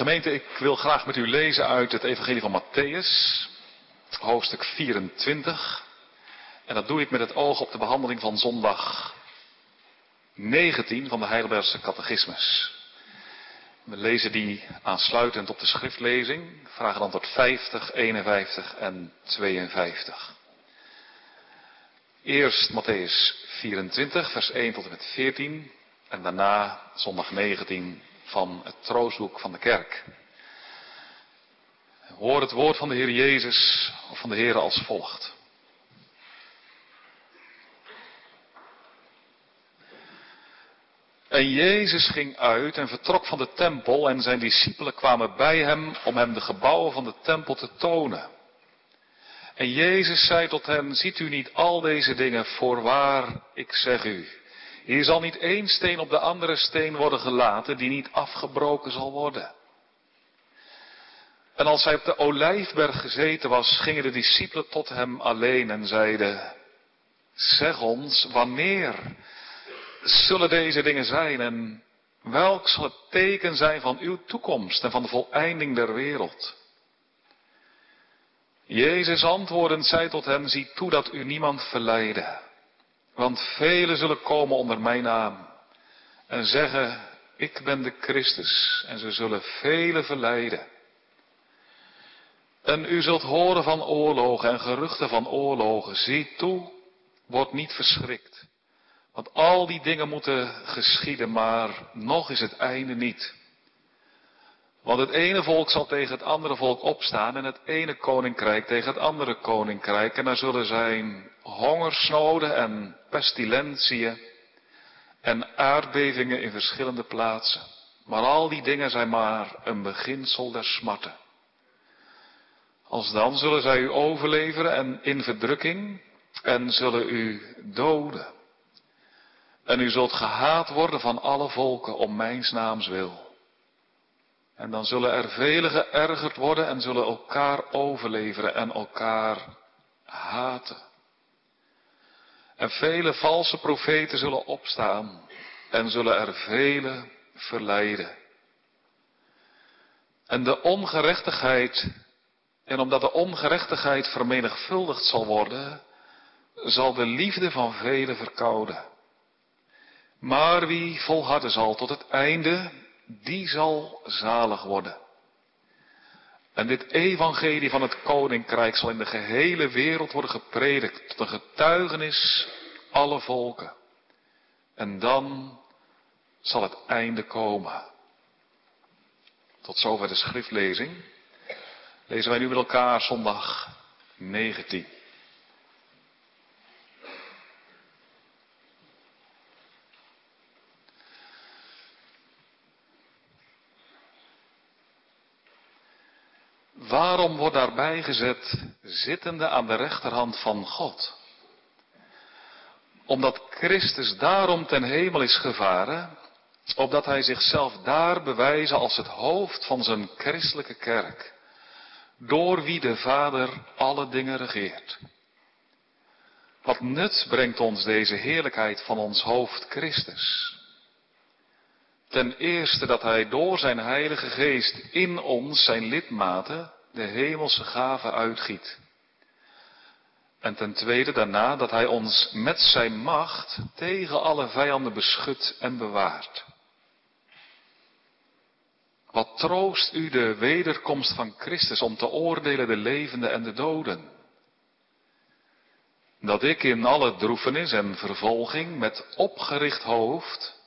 Gemeente, ik wil graag met u lezen uit het Evangelie van Matthäus, hoofdstuk 24. En dat doe ik met het oog op de behandeling van zondag 19 van de Heidelbergse Catechismus. We lezen die aansluitend op de schriftlezing, vragen antwoord 50, 51 en 52. Eerst Matthäus 24, vers 1 tot en met 14 en daarna zondag 19 van het troostboek van de kerk. Hoor het woord van de Heer Jezus of van de Heer als volgt. En Jezus ging uit en vertrok van de tempel en zijn discipelen kwamen bij hem om hem de gebouwen van de tempel te tonen. En Jezus zei tot hen, ziet u niet al deze dingen, voorwaar, ik zeg u, hier zal niet één steen op de andere steen worden gelaten die niet afgebroken zal worden. En als hij op de olijfberg gezeten was, gingen de discipelen tot hem alleen en zeiden, zeg ons, wanneer zullen deze dingen zijn en welk zal het teken zijn van uw toekomst en van de voleinding der wereld? Jezus antwoordend zei tot hen, zie toe dat u niemand verleide. Want velen zullen komen onder mijn naam en zeggen, ik ben de Christus. En ze zullen velen verleiden. En u zult horen van oorlogen en geruchten van oorlogen. Zie toe, word niet verschrikt. Want al die dingen moeten geschieden, maar nog is het einde niet. Want het ene volk zal tegen het andere volk opstaan en het ene koninkrijk tegen het andere koninkrijk. En er zullen zijn hongersnoden en pestilentieën en aardbevingen in verschillende plaatsen. Maar al die dingen zijn maar een beginsel der smarten. Als dan zullen zij u overleveren en in verdrukking en zullen u doden. En u zult gehaat worden van alle volken om mijns naams wil. En dan zullen er velen geërgerd worden en zullen elkaar overleveren en elkaar haten. En vele valse profeten zullen opstaan en zullen er vele verleiden. En de ongerechtigheid, en omdat de ongerechtigheid vermenigvuldigd zal worden, zal de liefde van velen verkouden. Maar wie volharden zal tot het einde, die zal zalig worden. En dit evangelie van het koninkrijk zal in de gehele wereld worden gepredikt tot een getuigenis alle volken. En dan zal het einde komen. Tot zover de schriftlezing. Lezen wij nu met elkaar zondag 19. Waarom wordt daarbij gezet zittende aan de rechterhand van God? Omdat Christus daarom ten hemel is gevaren, opdat hij zichzelf daar bewijzen als het hoofd van zijn christelijke kerk, door wie de Vader alle dingen regeert. Wat nut brengt ons deze heerlijkheid van ons hoofd Christus? Ten eerste dat Hij door zijn Heilige Geest in ons, zijn lidmaten, de hemelse gave uitgiet. En ten tweede daarna dat Hij ons met zijn macht tegen alle vijanden beschut en bewaart. Wat troost u de wederkomst van Christus om te oordelen de levenden en de doden? Dat ik in alle droefenis en vervolging met opgericht hoofd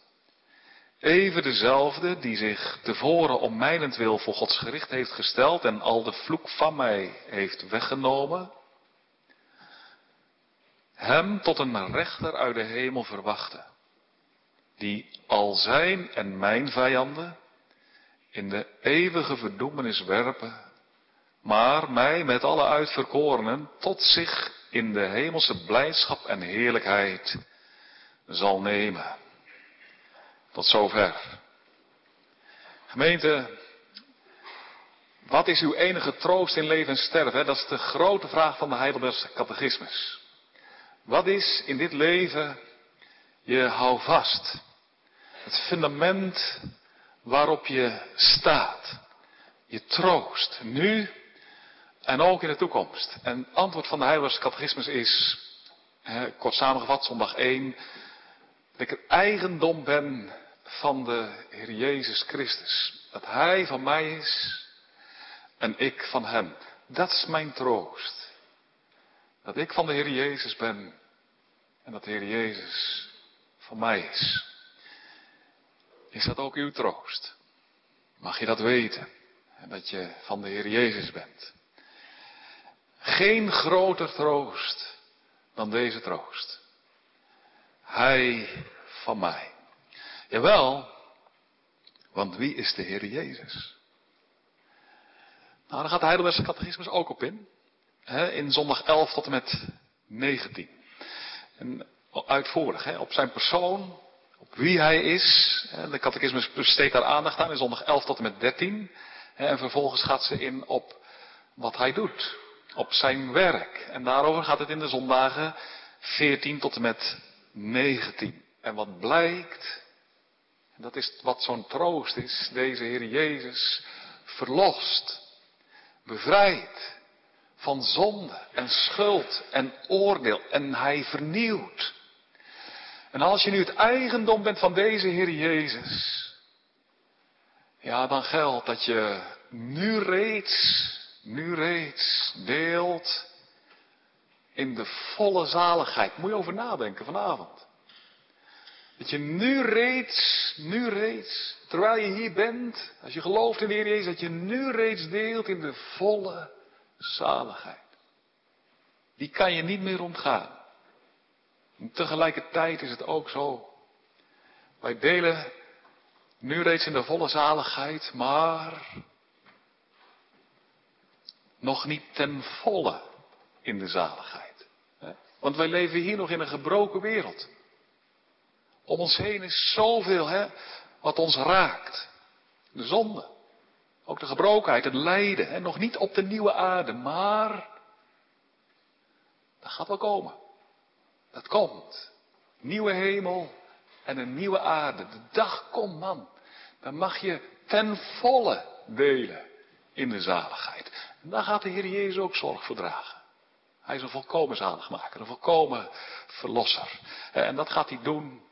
Even dezelfde die zich tevoren om mijnentwil voor Gods gericht heeft gesteld en al de vloek van mij heeft weggenomen, hem tot een rechter uit de hemel verwachten, die al zijn en mijn vijanden in de eeuwige verdoemenis werpen, maar mij met alle uitverkorenen tot zich in de hemelse blijdschap en heerlijkheid zal nemen. Tot zover. Gemeente, wat is uw enige troost in leven en sterven? Dat is de grote vraag van de Heidelbergse catechismus. Wat is in dit leven je houvast? Het fundament waarop je staat. je troost, nu en ook in de toekomst. En het antwoord van de Heilige Catechismus is, kort samengevat, zondag 1, dat ik het eigendom ben van de Heer Jezus Christus. Dat Hij van mij is en ik van Hem. Dat is mijn troost. Dat ik van de Heer Jezus ben en dat de Heer Jezus van mij is. Is dat ook uw troost? Mag je dat weten? En dat je van de Heer Jezus bent. Geen groter troost dan deze troost. Hij van mij. Jawel, want wie is de Heer Jezus? Nou, daar gaat de Heidelbergse catechismus ook op in. in zondag 11 tot en met 19. En uitvoerig, op zijn persoon, op wie hij is. De catechismus besteedt daar aandacht aan in zondag 11 tot en met 13. En vervolgens gaat ze in op wat hij doet. Op zijn werk. En daarover gaat het in de zondagen 14 tot en met 19. En wat blijkt, dat is wat zo'n troost is, deze Heer Jezus verlost, bevrijdt van zonde en schuld en oordeel en hij vernieuwt. En als je nu het eigendom bent van deze Heer Jezus, ja, dan geldt dat je nu reeds, nu reeds deelt in de volle zaligheid. Moet je over nadenken vanavond. Dat je nu reeds, nu reeds, terwijl je hier bent, als je gelooft in de Heer Jezus, dat je nu reeds deelt in de volle zaligheid. Die kan je niet meer ontgaan. Tegelijkertijd is het ook zo. Wij delen nu reeds in de volle zaligheid, maar nog niet ten volle in de zaligheid. Want wij leven hier nog in een gebroken wereld. Om ons heen is zoveel hè, wat ons raakt. De zonde. Ook de gebrokenheid, het lijden. Hè, nog niet op de nieuwe aarde, maar dat gaat wel komen. Dat komt. Nieuwe hemel en een nieuwe aarde. De dag komt, man. Dan mag je ten volle delen in de zaligheid. En daar gaat de Heer Jezus ook zorg voor dragen. Hij is een volkomen zaligmaker, een volkomen verlosser. En dat gaat hij doen.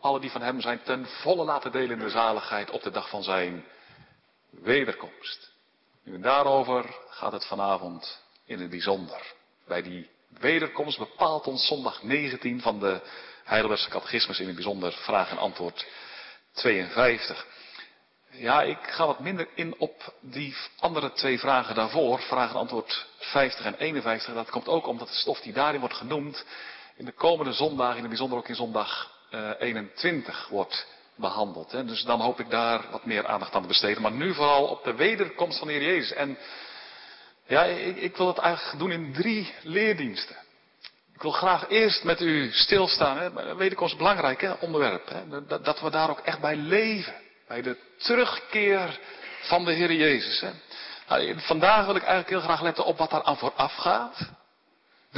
Alle die van hem zijn ten volle laten delen in de zaligheid op de dag van zijn wederkomst. Nu, daarover gaat het vanavond in het bijzonder. Bij die wederkomst bepaalt ons zondag 19 van de Heidelbergse catechismus in het bijzonder vraag en antwoord 52. Ja, ik ga wat minder in op die andere twee vragen daarvoor, vraag en antwoord 50 en 51. Dat komt ook omdat de stof die daarin wordt genoemd in de komende zondagen, in het bijzonder ook in zondag uh, 21 wordt behandeld. Hè. Dus dan hoop ik daar wat meer aandacht aan te besteden. Maar nu vooral op de wederkomst van de Heer Jezus. En ja, ik, ik wil het eigenlijk doen in drie leerdiensten. Ik wil graag eerst met u stilstaan. Hè. Wederkomst is belangrijk hè, onderwerp. Hè. Dat, dat, we daar ook echt bij leven. Bij de terugkeer van de Heer Jezus. Hè. Nou, vandaag wil ik eigenlijk heel graag letten op wat daar aan vooraf gaat.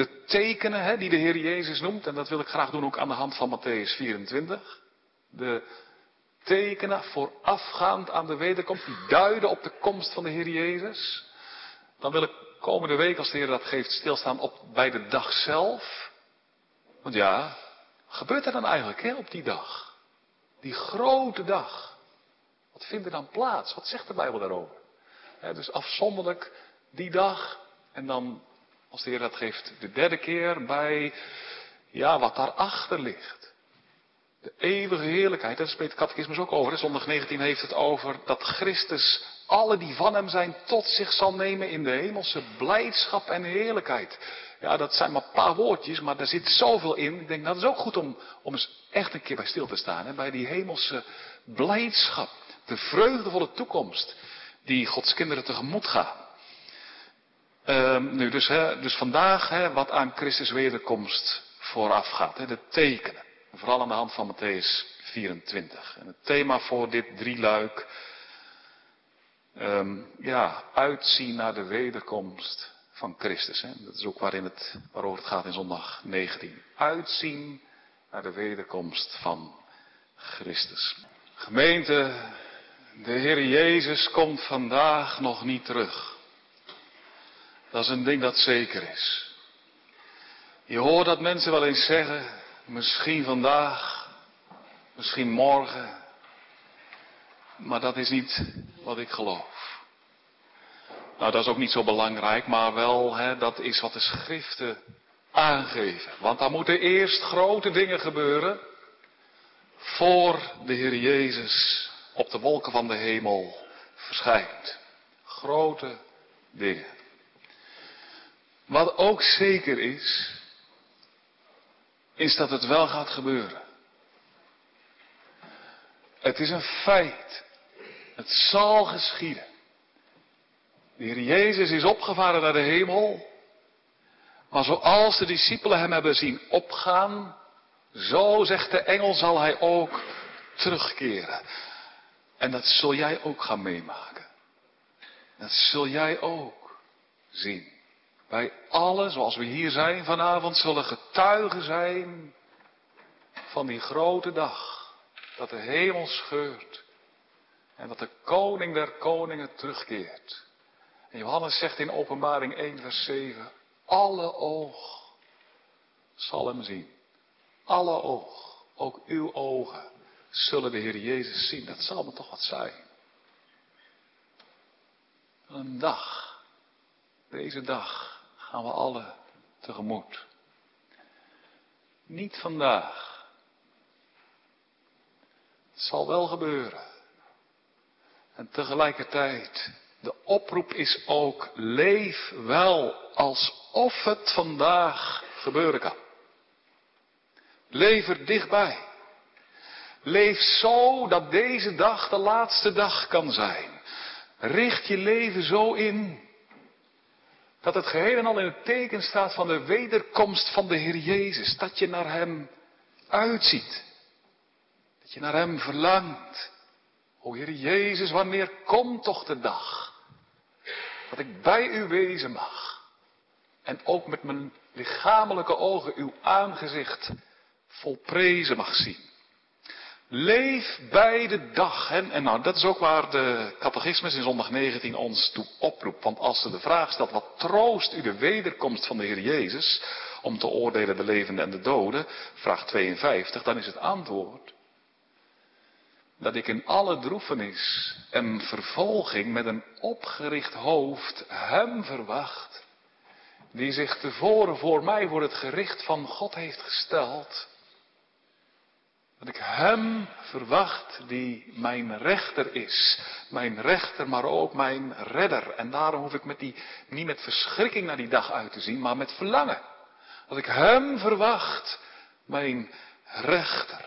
De tekenen hè, die de Heer Jezus noemt. En dat wil ik graag doen ook aan de hand van Matthäus 24. De tekenen voorafgaand aan de wederkomst. Die duiden op de komst van de Heer Jezus. Dan wil ik komende week, als de Heer dat geeft, stilstaan op bij de dag zelf. Want ja, gebeurt er dan eigenlijk hè, op die dag? Die grote dag. Wat vindt er dan plaats? Wat zegt de Bijbel daarover? dus afzonderlijk die dag. En dan, als de Heer dat geeft, de derde keer bij, ja, wat daarachter ligt. De eeuwige heerlijkheid, daar spreekt de catechismus ook over. Zondag 19 heeft het over dat Christus alle die van hem zijn tot zich zal nemen in de hemelse blijdschap en heerlijkheid. Ja, dat zijn maar een paar woordjes, maar daar zit zoveel in. Ik denk, dat is ook goed om, om eens echt een keer bij stil te staan. Hè? Bij die hemelse blijdschap. De vreugdevolle toekomst die Gods kinderen tegemoet gaan. Um, nu, dus, dus vandaag wat aan Christus wederkomst vooraf gaat. De tekenen. Vooral aan de hand van Matthäus 24. En het thema voor dit drieluik um, ja, uitzien naar de wederkomst van Christus. Dat is ook waarin het, waarover het gaat in zondag 19. Uitzien naar de wederkomst van Christus. Gemeente, De Heer Jezus komt vandaag nog niet terug. Dat is een ding dat zeker is. Je hoort dat mensen wel eens zeggen, misschien vandaag, misschien morgen, maar dat is niet wat ik geloof. Nou, dat is ook niet zo belangrijk, maar wel, hè, dat is wat de schriften aangeven. Want daar moeten eerst grote dingen gebeuren voor de Heer Jezus op de wolken van de hemel verschijnt. Grote dingen. Wat ook zeker is, is dat het wel gaat gebeuren. Het is een feit. Het zal geschieden. De Heer Jezus is opgevaren naar de hemel. Maar zoals de discipelen hem hebben zien opgaan, zo zegt de engel zal hij ook terugkeren. En dat zul jij ook gaan meemaken. Dat zul jij ook zien. Wij allen, zoals we hier zijn vanavond, zullen getuigen zijn van die grote dag. Dat de hemel scheurt. En dat de koning der koningen terugkeert. Johannes zegt in openbaring 1 vers 7. Alle oog zal hem zien. Alle oog. Ook uw ogen zullen de Heer Jezus zien. Dat zal me toch wat zijn. Een dag. Deze dag gaan we alle tegemoet. Niet vandaag. Het zal wel gebeuren. En tegelijkertijd, de oproep is ook, leef wel alsof het vandaag gebeuren kan. Leef er dichtbij. Leef zo dat deze dag de laatste dag kan zijn. Richt je leven zo in dat het geheel en al in het teken staat van de wederkomst van de Heer Jezus. Dat je naar Hem uitziet. Dat je naar Hem verlangt. O Heer Jezus, wanneer komt toch de dag dat ik bij U wezen mag. En ook met mijn lichamelijke ogen Uw aangezicht volprezen mag zien. Leef bij de dag. En, en nou, dat is ook waar de catechismus in zondag 19 ons toe oproept. Want als ze de vraag stelt, wat troost u de wederkomst van de Heer Jezus om te oordelen de levenden en de doden, vraag 52, dan is het antwoord dat ik in alle droefenis en vervolging met een opgericht hoofd hem verwacht, die zich tevoren voor mij voor het gericht van God heeft gesteld, dat ik Hem verwacht die mijn rechter is. Mijn rechter, maar ook mijn redder. En daarom hoef ik met die, niet met verschrikking naar die dag uit te zien, maar met verlangen. Dat ik Hem verwacht, mijn rechter.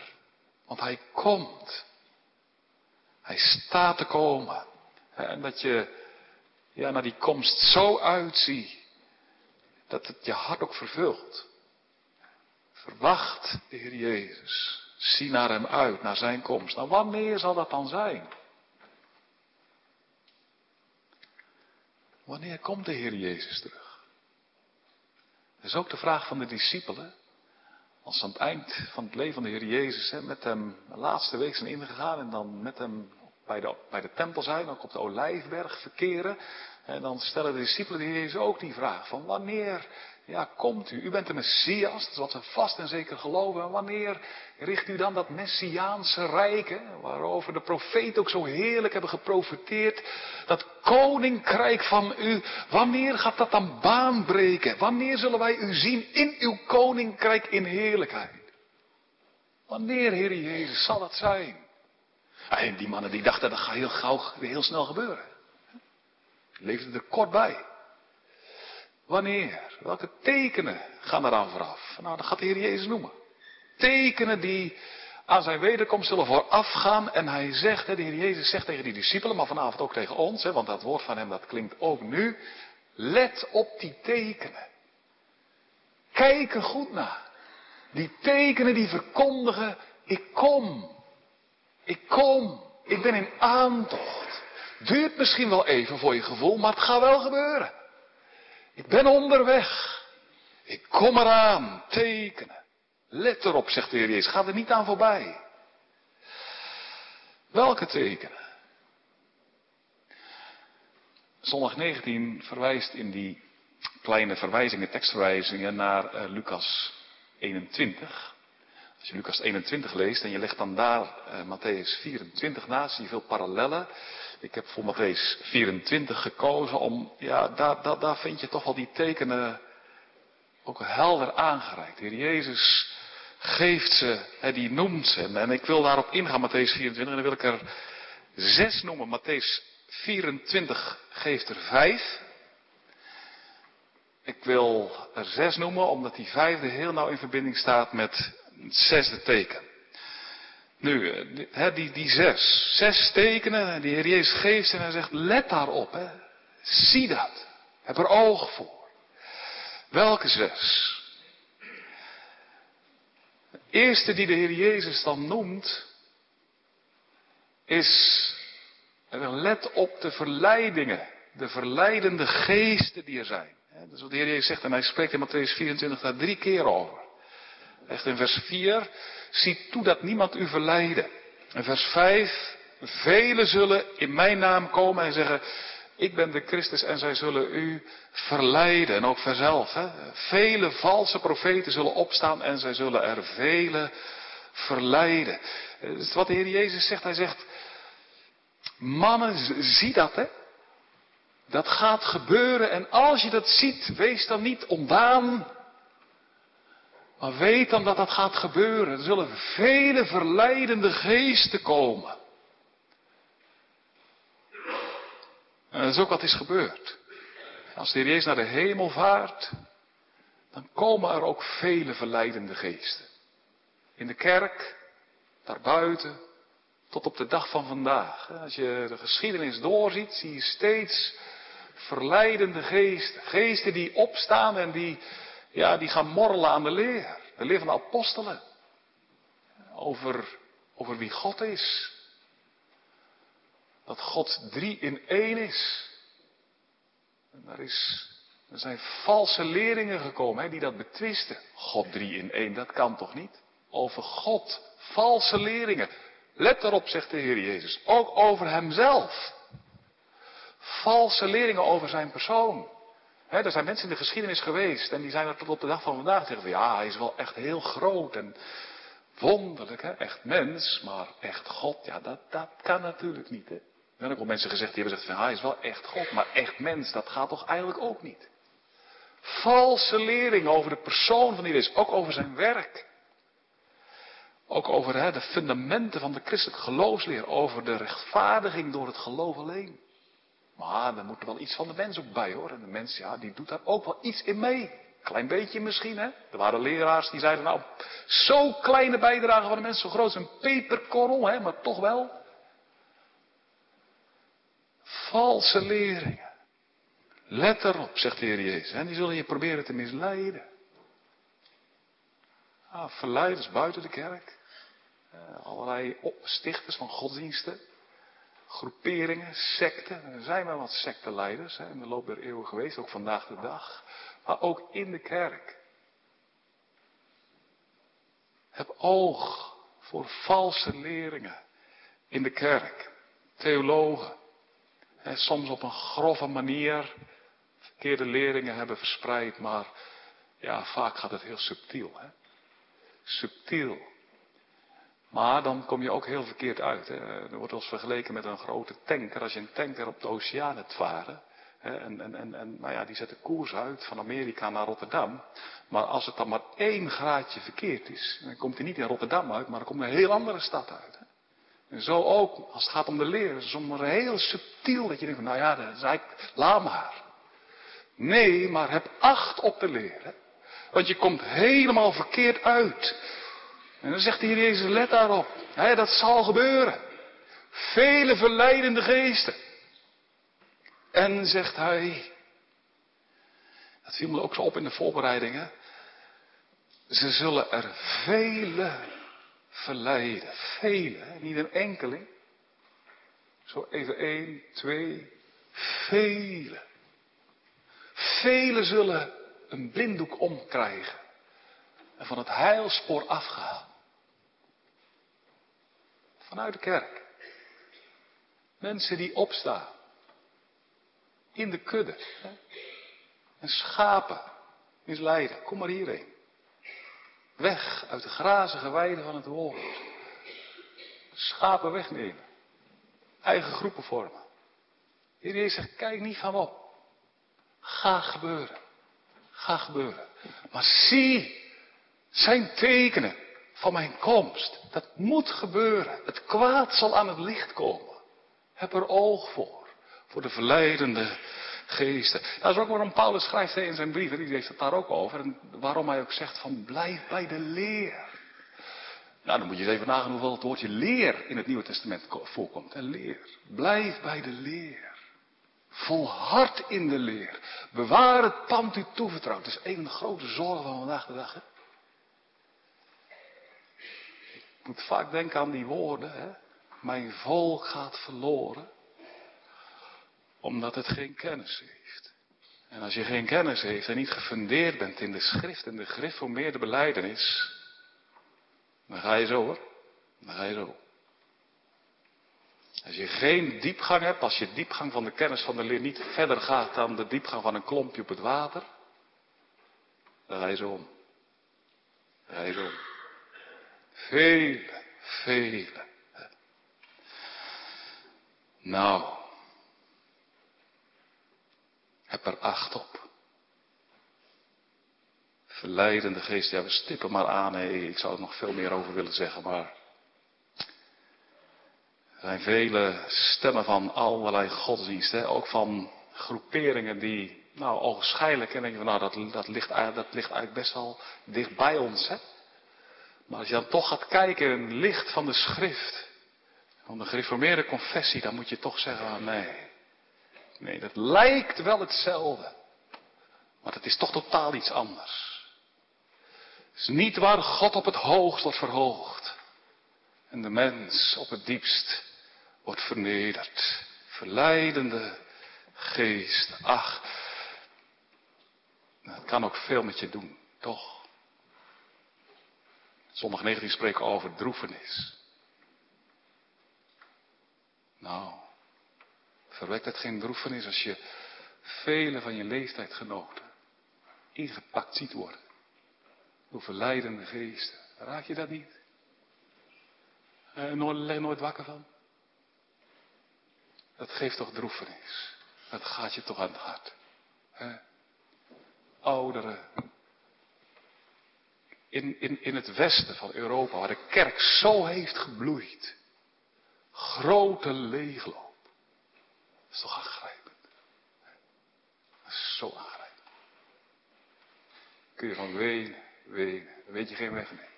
Want Hij komt. Hij staat te komen. En dat je ja, naar die komst zo uitziet, dat het je hart ook vervult. Verwacht de Heer Jezus. Zie naar hem uit, naar zijn komst. Nou, wanneer zal dat dan zijn? Wanneer komt de Heer Jezus terug? Dat is ook de vraag van de discipelen. Als ze aan het eind van het leven van de Heer Jezus hè, met hem de laatste week zijn ingegaan en dan met hem bij de, bij de tempel zijn, ook op de Olijfberg verkeren. En dan stellen de discipelen de Heer Jezus ook die vraag van wanneer ja, komt u? U bent de Messias, dat is wat we vast en zeker geloven. En wanneer richt u dan dat Messiaanse rijk, waarover de profeet ook zo heerlijk hebben geprofeteerd, dat koninkrijk van u, wanneer gaat dat dan baan breken? Wanneer zullen wij u zien in uw koninkrijk in heerlijkheid? Wanneer, Heer Jezus, zal dat zijn? En die mannen die dachten dat gaat heel gauw, heel snel gebeuren. Leefden er kort bij. Wanneer? Welke tekenen gaan eraan vooraf? Nou, dat gaat de Heer Jezus noemen. Tekenen die aan zijn wederkomst zullen voorafgaan. En hij zegt, de Heer Jezus zegt tegen die discipelen, maar vanavond ook tegen ons, want dat woord van hem dat klinkt ook nu. Let op die tekenen. Kijk er goed naar. Die tekenen die verkondigen, ik kom. Ik kom. Ik ben in aantocht. Duurt misschien wel even voor je gevoel, maar het gaat wel gebeuren. Ik ben onderweg. Ik kom eraan. Tekenen. Let erop, zegt de Heer Jezus. Ga er niet aan voorbij. Welke tekenen? Zondag 19 verwijst in die kleine verwijzingen, tekstverwijzingen naar uh, Lucas 21. Als je Lucas 21 leest en je legt dan daar uh, Matthäus 24 naast, zie je veel parallellen. Ik heb voor Matthäus 24 gekozen om, ja, daar, daar, daar vind je toch wel die tekenen ook helder aangereikt. De Heer Jezus geeft ze, hè, die noemt ze. En ik wil daarop ingaan, Matthäus 24, en dan wil ik er zes noemen. Matthäus 24 geeft er vijf. Ik wil er zes noemen, omdat die vijfde heel nauw in verbinding staat met het zesde teken. Nu, eh, die, die zes. Zes tekenen die Heer Jezus geeft en hij zegt, let daarop. Hè. Zie dat. Heb er oog voor. Welke zes? De eerste die de Heer Jezus dan noemt, is, let op de verleidingen, de verleidende geesten die er zijn. Dat is wat de Heer Jezus zegt en hij spreekt in Matthäus 24 daar drie keer over. Echt in vers 4, zie toe dat niemand u verleiden. In vers 5, velen zullen in mijn naam komen en zeggen, ik ben de Christus en zij zullen u verleiden. En ook verzelf. Hè? Vele valse profeten zullen opstaan en zij zullen er vele verleiden. Dat is wat de Heer Jezus zegt. Hij zegt, mannen, zie dat hè. Dat gaat gebeuren en als je dat ziet, wees dan niet ontdaan. Maar weet dan dat dat gaat gebeuren. Er zullen vele verleidende geesten komen. En dat is ook wat is gebeurd. Als de Heer Jezus naar de hemel vaart, dan komen er ook vele verleidende geesten. In de kerk, daarbuiten, tot op de dag van vandaag. Als je de geschiedenis doorziet, zie je steeds verleidende geesten. Geesten die opstaan en die, ja, die gaan morrelen aan de leer. De leer van de apostelen. Over, over wie God is. Dat God drie in één is. En daar, is, er zijn valse leringen gekomen hè, die dat betwisten. God drie in één, dat kan toch niet? Over God, valse leringen. Let erop, zegt de Heer Jezus. Ook over Hemzelf. Valse leringen over zijn persoon. Er zijn mensen in de geschiedenis geweest en die zijn er tot op de dag van vandaag zeggen van ja, hij is wel echt heel groot en wonderlijk, echt mens, maar echt God, ja, dat, dat kan natuurlijk niet. Er zijn ook wel mensen gezegd die hebben gezegd van hij is wel echt God, maar echt mens, dat gaat toch eigenlijk ook niet. Valse lering over de persoon van is, ook over zijn werk. Ook over de fundamenten van de christelijke geloofsleer. Over de rechtvaardiging door het geloof alleen. Maar er moet wel iets van de mens ook bij hoor. En de mens, ja, die doet daar ook wel iets in mee. Klein beetje misschien, hè. Er waren leraars die zeiden, nou, zo'n kleine bijdrage van de mens, zo groot als een peperkorrel, hè, maar toch wel. Valse leringen. Let erop, zegt de Heer Jezus. En die zullen je proberen te misleiden. Ah, verleiders buiten de kerk. Uh, allerlei stichters van godsdiensten. Groeperingen, secten. Er zijn wel wat sectenleiders hè, in de loop der eeuwen geweest, ook vandaag de dag. Maar ook in de kerk. Heb oog voor valse leringen in de kerk. Theologen. Hè, soms op een grove manier verkeerde leringen hebben verspreid, maar ja, vaak gaat het heel subtiel. Hè? subtiel. Maar dan kom je ook heel verkeerd uit. Hè. Er wordt als vergeleken met een grote tanker. Als je een tanker op de oceaan hebt varen. Hè, en, en, en, en nou ja, die zet de koers uit van Amerika naar Rotterdam. Maar als het dan maar één graadje verkeerd is. Dan komt hij niet in Rotterdam uit, maar dan komt een heel andere stad uit. Hè. En zo ook, als het gaat om de leer. Soms heel subtiel dat je denkt nou ja, dat is eigenlijk, laat maar. Nee, maar heb acht op de leer. Hè. Want je komt helemaal verkeerd uit. En dan zegt de Jezus, let daarop. Dat zal gebeuren. Vele verleidende geesten. En zegt hij, dat viel me ook zo op in de voorbereidingen. Ze zullen er vele verleiden. Vele, niet een enkeling. Zo even één, twee, vele. Vele zullen een blinddoek omkrijgen en van het heilspoor afgaan. Vanuit de kerk. Mensen die opstaan. in de kudde. Hè? En schapen misleiden. Kom maar hierheen. Weg uit de grazige weiden van het woord. Schapen wegnemen. Eigen groepen vormen. De zegt, kijk niet van op. Ga gebeuren. Ga gebeuren. Maar zie zijn tekenen van mijn komst. Dat moet gebeuren. Het kwaad zal aan het licht komen. Heb er oog voor. Voor de verleidende geesten. Dat is ook waarom Paulus schrijft in zijn brieven, die heeft het daar ook over. En waarom hij ook zegt van blijf bij de leer. Nou, dan moet je eens even nagaan hoeveel het woordje leer in het Nieuwe Testament voorkomt. En leer. Blijf bij de leer. Volhard in de leer. Bewaar het pand u toevertrouwd. Dat is een grote zorg van vandaag de dag. Ik moet vaak denken aan die woorden. Hè? Mijn volk gaat verloren. Omdat het geen kennis heeft. En als je geen kennis heeft en niet gefundeerd bent in de schrift en de gereformeerde beleidenis. Dan ga je zo hoor. Dan ga je zo. Als je geen diepgang hebt, als je diepgang van de kennis van de leer niet verder gaat dan de diepgang van een klompje op het water, dan ga je zo om. Dan ga je zo om. Vele, vele. Nou, heb er acht op. Verleidende geest, ja we stippen maar aan, ik zou er nog veel meer over willen zeggen, maar er zijn vele stemmen van allerlei godsdiensten, ook van groeperingen die, nou, ogenschijnlijk, en denk je van, nou, dat, dat, ligt, dat ligt eigenlijk best wel dicht bij ons, hè. Maar als je dan toch gaat kijken in het licht van de schrift, van de gereformeerde confessie, dan moet je toch zeggen, van, nee, nee, dat lijkt wel hetzelfde, maar het is toch totaal iets anders. Het is niet waar God op het hoogst wordt verhoogd en de mens op het diepst wordt vernederd. Verleidende geest. Ach, het kan ook veel met je doen, toch? Zondag 19 spreken over droefenis. Nou, verwekt het geen droefenis als je vele van je leeftijdgenoten ingepakt ziet worden door verleidende geesten. Raak je dat niet? Eh, nooit, nooit wakker van? Dat geeft toch droefenis. Dat gaat je toch aan het hart. Ouderen. In, in, in het westen van Europa, waar de kerk zo heeft gebloeid. Grote leegloop. Dat is toch aangrijpend. Dat is zo aangrijpend. Kun je van wenen, wenen. weet je geen weg mee.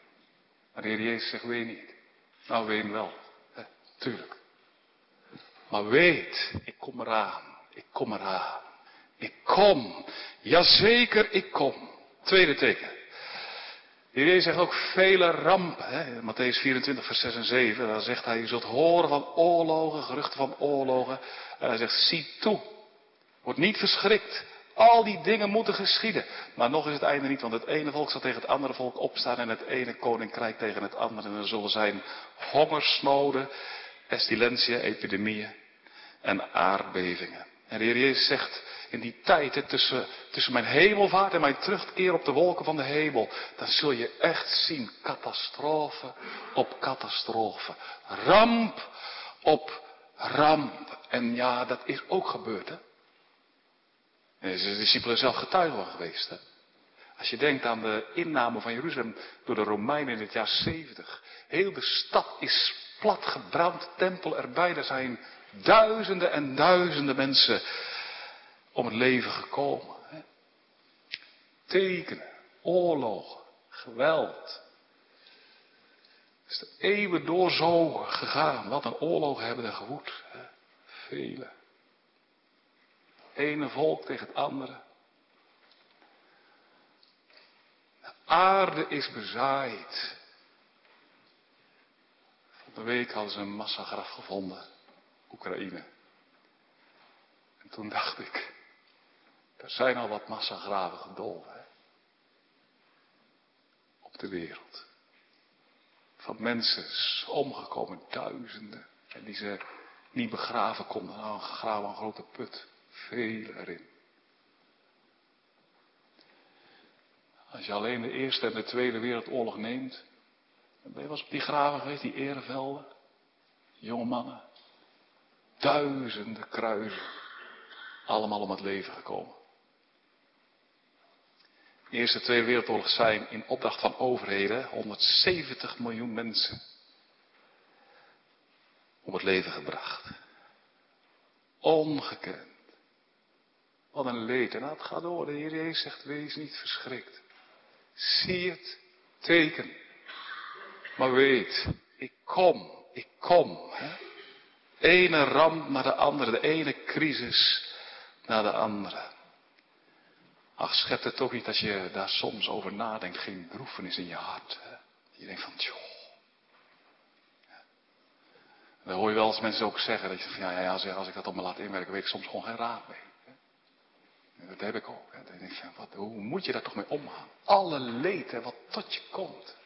Maar de Heer Jezus zegt ween niet. Nou, ween wel. Tuurlijk. Maar weet, ik kom eraan. Ik kom eraan. Ik kom. Jazeker, ik kom. Tweede teken. De Heer zegt ook vele rampen. Hè? Matthäus 24, vers 6 en 7. Daar zegt hij, je zult horen van oorlogen, geruchten van oorlogen. En hij zegt, zie toe. Word niet verschrikt. Al die dingen moeten geschieden. Maar nog is het einde niet, want het ene volk zal tegen het andere volk opstaan en het ene koninkrijk tegen het andere. En er zullen zijn hongersnoden, pestilentia, epidemieën en aardbevingen. En de Heer Jezus zegt in die tijd, tussen, tussen mijn hemelvaart en mijn terugkeer op de wolken van de hemel, dan zul je echt zien catastrofe op catastrofe. Ramp op ramp. En ja, dat is ook gebeurd, hè. En de discipelen zelf getuigen van geweest, hè. Als je denkt aan de inname van Jeruzalem door de Romeinen in het jaar 70. Heel de stad is platgebrand, tempel erbij. Er zijn duizenden en duizenden mensen om het leven gekomen. Tekenen, oorlogen, geweld. Het is de eeuwen door zo gegaan. Wat een oorlog hebben er gewoed. Hè? Vele. Ene volk tegen het andere. De aarde is bezaaid. Van de week hadden ze een massagraf gevonden. Oekraïne. En toen dacht ik, er zijn al wat massagraven gedolven. Op de wereld. Van mensen omgekomen, duizenden. En die ze niet begraven konden. Nou, graven een grote put. Veel erin. Als je alleen de Eerste en de Tweede Wereldoorlog neemt. Dan ben je wel eens op die graven geweest, die erevelden. Jonge mannen. Duizenden kruisen. Allemaal om het leven gekomen. De Eerste Tweede Wereldoorlog zijn in opdracht van overheden 170 miljoen mensen om het leven gebracht. Ongekend. Wat een leed. En dat gaat door. De Heer Jezus zegt, wees niet verschrikt. Zie het teken. Maar weet, ik kom, ik kom. Hè? Ene ramp naar de andere, de ene crisis naar de andere. Ach, schept het toch niet als je daar soms over nadenkt, geen droefenis in je hart. Je denkt van, joh. Dan hoor je wel eens mensen ook zeggen, dat je van, ja, ja, als ik dat op me laat inwerken, weet ik soms gewoon geen raad mee. Dat heb ik ook. Denk wat, hoe moet je daar toch mee omgaan? Alle leed hè, wat tot je komt.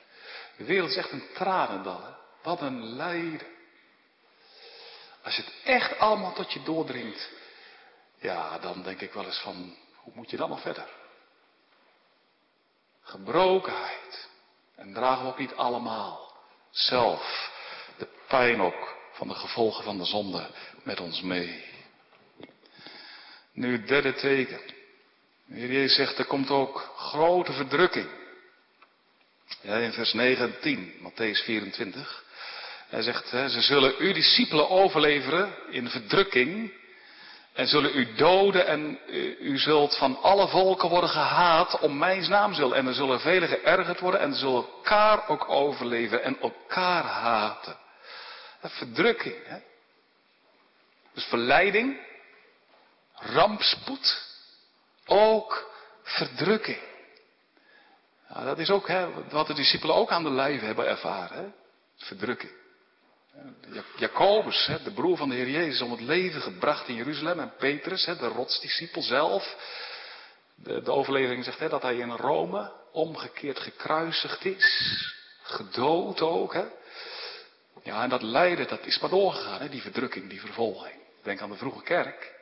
De wereld is echt een tranendal. Wat een lijden. Als je het echt allemaal tot je doordringt. Ja, dan denk ik wel eens van, hoe moet je dan nog verder? Gebrokenheid. En dragen we ook niet allemaal zelf de pijn ook van de gevolgen van de zonde met ons mee. Nu het derde teken. De Heer Jezus zegt, er komt ook grote verdrukking. Ja, in vers 9 en 10, Matthäus 24. Hij zegt, ze zullen uw discipelen overleveren in verdrukking. En zullen u doden en u zult van alle volken worden gehaat om mijn naam zullen. En er zullen velen geërgerd worden en zullen elkaar ook overleven en elkaar haten. Verdrukking, hè. Dus verleiding, rampspoed, ook verdrukking. Dat is ook hè, wat de discipelen ook aan de lijf hebben ervaren. Hè? Verdrukking. Jacobus, de broer van de Heer Jezus, om het leven gebracht in Jeruzalem. En Petrus, de rotsdiscipel zelf. De, overlevering zegt dat hij in Rome omgekeerd gekruisigd is. Gedood ook. Ja, en dat lijden, dat is maar doorgegaan, die verdrukking, die vervolging. Denk aan de vroege kerk.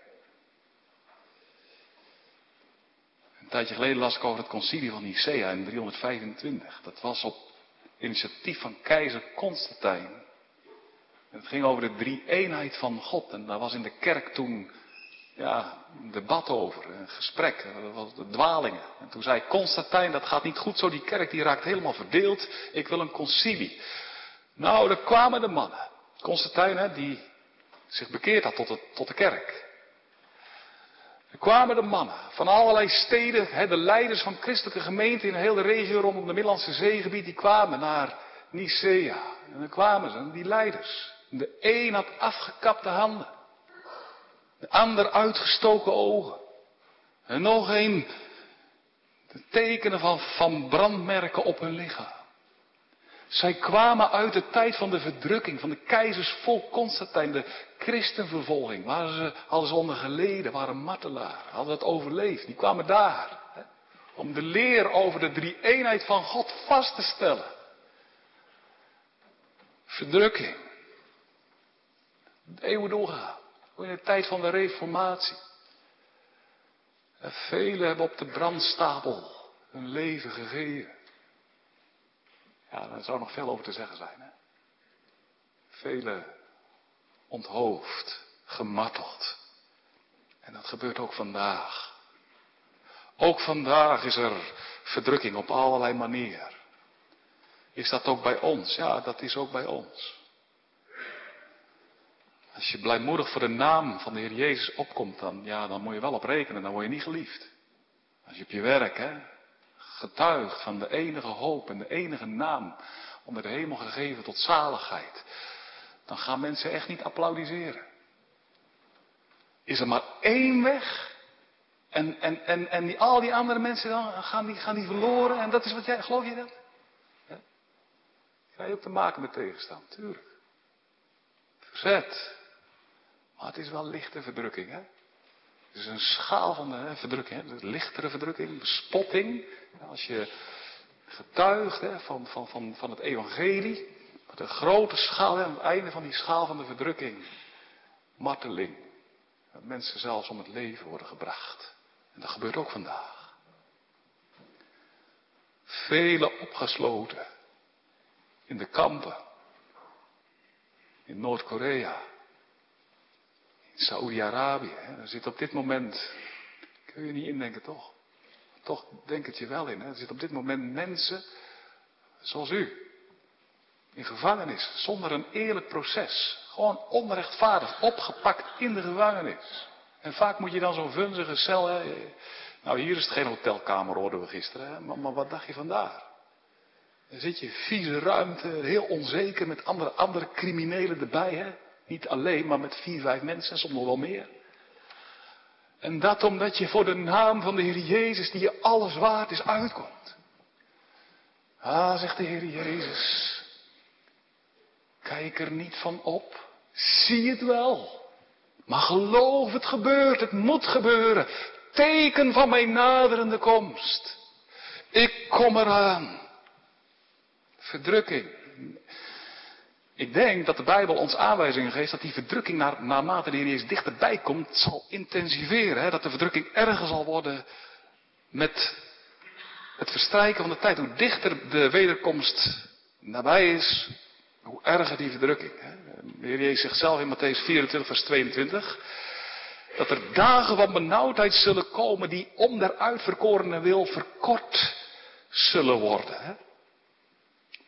Een tijdje geleden las ik over het concilie van Nicea in 325. Dat was op initiatief van keizer Constantijn. Het ging over de drie-eenheid van God. En daar was in de kerk toen ja, een debat over, een gesprek, de dwalingen. En toen zei Constantijn, dat gaat niet goed zo, die kerk die raakt helemaal verdeeld. Ik wil een concilie. Nou, er kwamen de mannen. Constantijn, hè, die zich bekeerd had tot, tot de kerk. Er kwamen de mannen van allerlei steden, hè, de leiders van christelijke gemeenten in de hele regio rondom de Middellandse Zeegebied, die kwamen naar Nicea. En dan kwamen ze, die leiders. De een had afgekapte handen. De ander uitgestoken ogen. En nog een de tekenen van, van brandmerken op hun lichaam. Zij kwamen uit de tijd van de verdrukking, van de keizers vol Constantijn, de christenvervolging. Waar ze, hadden ze onder geleden, waren martelaar, hadden het overleefd. Die kwamen daar. Om de leer over de drie-eenheid van God vast te stellen. Verdrukking. Eeuwen doorgaan. In de tijd van de reformatie. En velen hebben op de brandstapel hun leven gegeven. Ja, daar zou nog veel over te zeggen zijn. Hè? Vele onthoofd, gemarteld. En dat gebeurt ook vandaag. Ook vandaag is er verdrukking op allerlei manieren. Is dat ook bij ons? Ja, dat is ook bij ons. Als je blijmoedig voor de naam van de Heer Jezus opkomt, dan, ja, dan moet je wel op rekenen, dan word je niet geliefd. Als je op je werk, hè, getuigt van de enige hoop en de enige naam onder de hemel gegeven tot zaligheid, dan gaan mensen echt niet applaudisseren. Is er maar één weg en, en, en, en die, al die andere mensen dan gaan die, gaan die verloren en dat is wat jij, geloof je dat? Ja? Ga je ook te maken met tegenstand, tuurlijk. Verzet. Maar het is wel lichte verdrukking, hè? Het is een schaal van de verdrukking, hè? de lichtere verdrukking, bespotting. Als je getuigt hè, van, van, van, van het evangelie, met een grote schaal, aan het einde van die schaal van de verdrukking, marteling, Dat mensen zelfs om het leven worden gebracht. En dat gebeurt ook vandaag. Velen opgesloten. In de kampen. In Noord-Korea. Saoedi-Arabië. Er zit op dit moment. Kun je niet indenken toch? Toch denk het je wel in. Hè? Er zitten op dit moment mensen. Zoals u. In gevangenis. Zonder een eerlijk proces. Gewoon onrechtvaardig. Opgepakt in de gevangenis. En vaak moet je dan zo'n vunzige cel. Nou, hier is het geen hotelkamer, hoorden we gisteren. Hè? Maar, maar wat dacht je vandaar? Dan zit je vieze ruimte, heel onzeker met andere, andere criminelen erbij. Hè? Niet alleen, maar met vier, vijf mensen, soms nog wel meer. En dat omdat je voor de naam van de Heer Jezus, die je alles waard is, uitkomt. Ah, zegt de Heer Jezus. Kijk er niet van op. Zie het wel. Maar geloof het gebeurt, het moet gebeuren. Teken van mijn naderende komst. Ik kom eraan. Verdrukking. Ik denk dat de Bijbel ons aanwijzingen geeft dat die verdrukking naar, naarmate de Heer dichterbij komt, zal intensiveren. Hè? Dat de verdrukking erger zal worden met het verstrijken van de tijd. Hoe dichter de wederkomst nabij is, hoe erger die verdrukking. Hè? De Heer Jezus zegt zelf in Matthäus 24, vers 22. Dat er dagen van benauwdheid zullen komen die om der uitverkorene wil verkort zullen worden. Hè?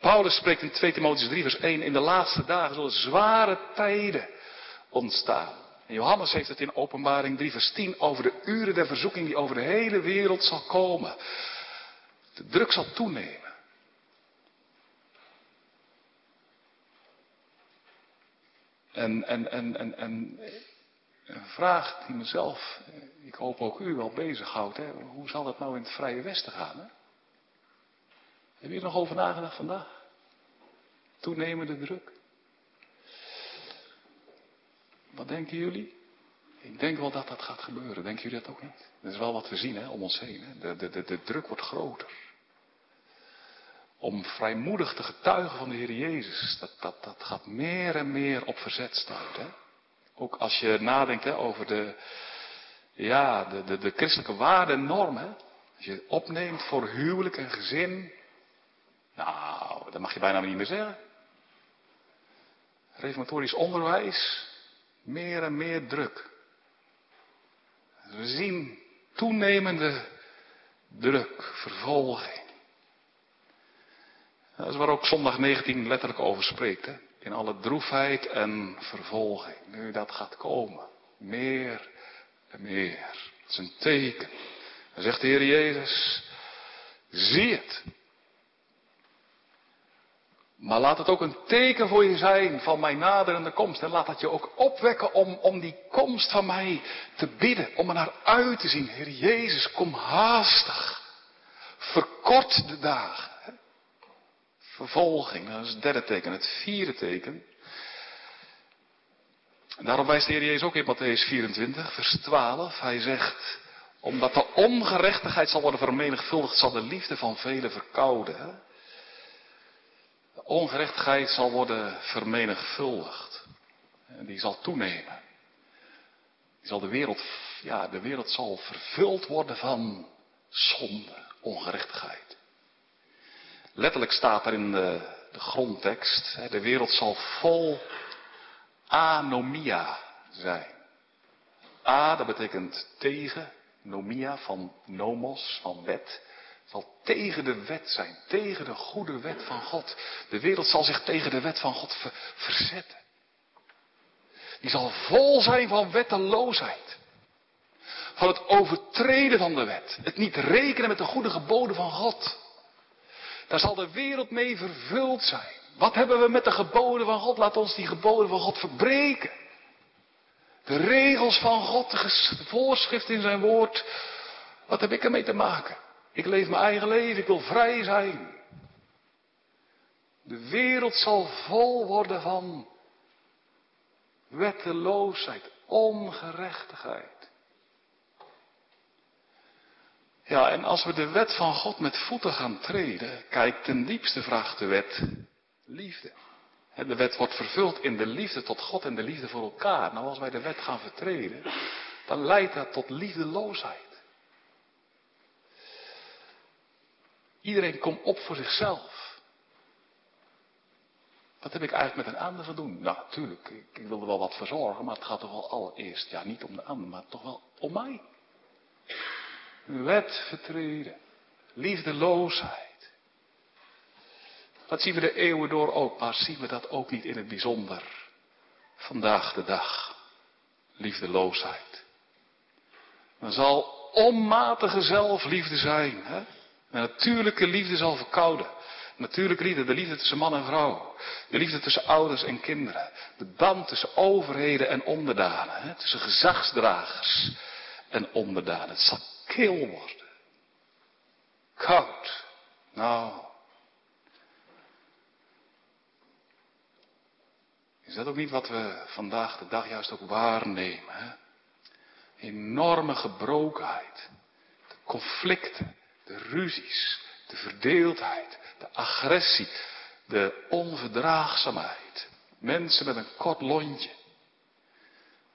Paulus spreekt in 2 Timotheüs 3 vers 1, in de laatste dagen zullen zware tijden ontstaan. En Johannes heeft het in openbaring 3 vers 10 over de uren der verzoeking die over de hele wereld zal komen. De druk zal toenemen. En, en, en, en, en een vraag die mezelf, ik hoop ook u wel bezighoudt. Hè? Hoe zal dat nou in het Vrije Westen gaan? Heb je er nog over nagedacht vandaag? Toenemende druk. Wat denken jullie? Ik denk wel dat dat gaat gebeuren. Denken jullie dat ook niet? Dat is wel wat we zien hè, om ons heen. Hè? De, de, de, druk wordt groter. Om vrijmoedig te getuigen van de Heer Jezus. Dat, dat, dat gaat meer en meer op verzet. Hè? Ook als je nadenkt hè, over de, ja, de, de, de christelijke waarden en normen. Als je opneemt voor huwelijk en gezin. Nou, dat mag je bijna niet meer zeggen. Reformatorisch onderwijs, meer en meer druk. We zien toenemende druk, vervolging. Dat is waar ook zondag 19 letterlijk over spreekt. In alle droefheid en vervolging. Nu dat gaat komen. Meer en meer. Dat is een teken. Dan zegt de Heer Jezus, zie het. Maar laat het ook een teken voor je zijn van mijn naderende komst. En laat dat je ook opwekken om, om die komst van mij te bidden. Om er naar uit te zien. Heer Jezus, kom haastig. Verkort de dagen. Vervolging, dat is het derde teken. Het vierde teken. En daarom wijst de Heer Jezus ook in Matthäus 24, vers 12. Hij zegt, omdat de ongerechtigheid zal worden vermenigvuldigd, zal de liefde van velen verkouden. Ongerechtigheid zal worden vermenigvuldigd. En die zal toenemen. Die zal de wereld, ja, de wereld zal vervuld worden van zonde, ongerechtigheid. Letterlijk staat er in de, de grondtekst, de wereld zal vol anomia zijn. A, dat betekent tegen, nomia van nomos, van wet zal tegen de wet zijn, tegen de goede wet van God. De wereld zal zich tegen de wet van God verzetten. Die zal vol zijn van wetteloosheid. Van het overtreden van de wet. Het niet rekenen met de goede geboden van God. Daar zal de wereld mee vervuld zijn. Wat hebben we met de geboden van God? Laat ons die geboden van God verbreken. De regels van God, de voorschrift in zijn woord. Wat heb ik ermee te maken? Ik leef mijn eigen leven, ik wil vrij zijn. De wereld zal vol worden van wetteloosheid, ongerechtigheid. Ja, en als we de wet van God met voeten gaan treden, kijk, ten diepste vraagt de wet liefde. De wet wordt vervuld in de liefde tot God en de liefde voor elkaar. Nou, als wij de wet gaan vertreden, dan leidt dat tot liefdeloosheid. Iedereen komt op voor zichzelf. Wat heb ik eigenlijk met een ander te doen? Nou, natuurlijk, ik, ik wil er wel wat verzorgen, maar het gaat toch wel allereerst, ja, niet om de ander, maar toch wel om mij. Wet vertreden, liefdeloosheid. Dat zien we de eeuwen door ook, maar zien we dat ook niet in het bijzonder. Vandaag de dag. Liefdeloosheid. Dan zal onmatige zelfliefde zijn. Hè? De natuurlijke liefde zal verkouden. Natuurlijke liefde, de liefde tussen man en vrouw. De liefde tussen ouders en kinderen. De band tussen overheden en onderdanen. Hè? Tussen gezagsdragers en onderdanen. Het zal kil worden. Koud. Nou, Is dat ook niet wat we vandaag de dag juist ook waarnemen? Hè? Enorme gebrokenheid, conflicten, de ruzies, de verdeeldheid, de agressie, de onverdraagzaamheid. Mensen met een kort lontje.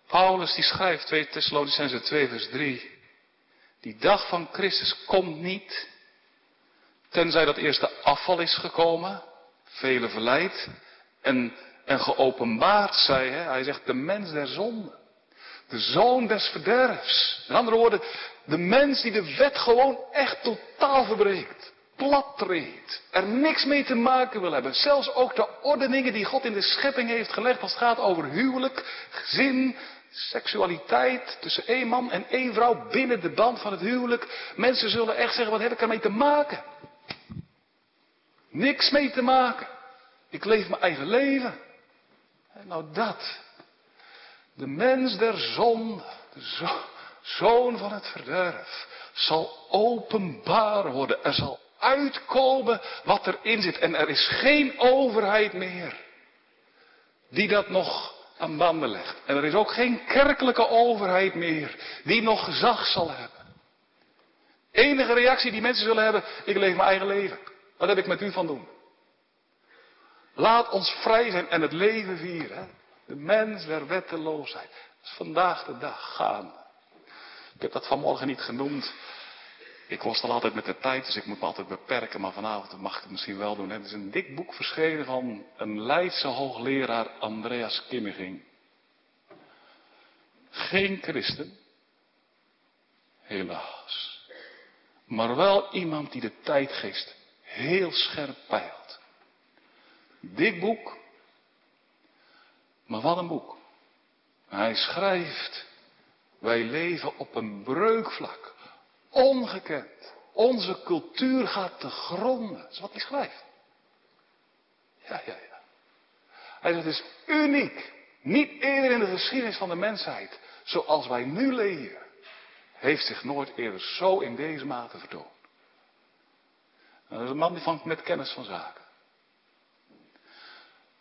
Paulus die schrijft 2 Thessalonicense 2 vers 3. Die dag van Christus komt niet, tenzij dat eerst de afval is gekomen, vele verleid, en en geopenbaard zij. Hè? Hij zegt de mens der zonde. De zoon des verderfs. Met andere woorden, de mens die de wet gewoon echt totaal verbreekt. Plat treedt. Er niks mee te maken wil hebben. Zelfs ook de ordeningen die God in de schepping heeft gelegd als het gaat over huwelijk, gezin, seksualiteit tussen één man en één vrouw binnen de band van het huwelijk. Mensen zullen echt zeggen, wat heb ik ermee te maken? Niks mee te maken. Ik leef mijn eigen leven. Nou dat. De mens der zon, de zoon van het verderf, zal openbaar worden. Er zal uitkomen wat erin zit. En er is geen overheid meer die dat nog aan banden legt. En er is ook geen kerkelijke overheid meer die nog gezag zal hebben. Enige reactie die mensen zullen hebben, ik leef mijn eigen leven. Wat heb ik met u van doen? Laat ons vrij zijn en het leven vieren. De mens der wetteloosheid. Dat is vandaag de dag gaan. Ik heb dat vanmorgen niet genoemd. Ik al altijd met de tijd, dus ik moet me altijd beperken. Maar vanavond mag ik het misschien wel doen. Het is een dik boek verschenen van een Leidse hoogleraar Andreas Kimmiging. Geen christen. Helaas. Maar wel iemand die de tijdgeest heel scherp peilt. Dik boek. Maar wat een boek. Hij schrijft, wij leven op een breukvlak. Ongekend. Onze cultuur gaat te gronden. Dat is wat hij schrijft. Ja, ja, ja. Hij zegt, het is uniek. Niet eerder in de geschiedenis van de mensheid, zoals wij nu leven, heeft zich nooit eerder zo in deze mate vertoond. dat is een man die vangt met kennis van zaken.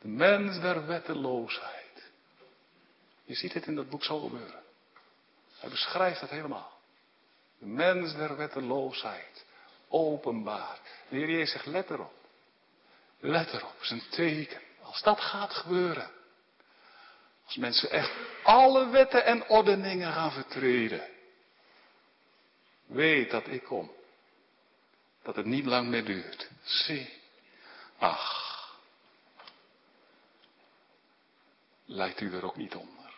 De mens der wetteloosheid. Je ziet het in dat boek zo gebeuren. Hij beschrijft het helemaal. De mens der wetteloosheid. Openbaar. De Heer Jezus zegt, let erop. Let erop, is een teken. Als dat gaat gebeuren. Als mensen echt alle wetten en ordeningen gaan vertreden. Weet dat ik kom. Dat het niet lang meer duurt. Zie. Ach. Lijkt u er ook niet onder?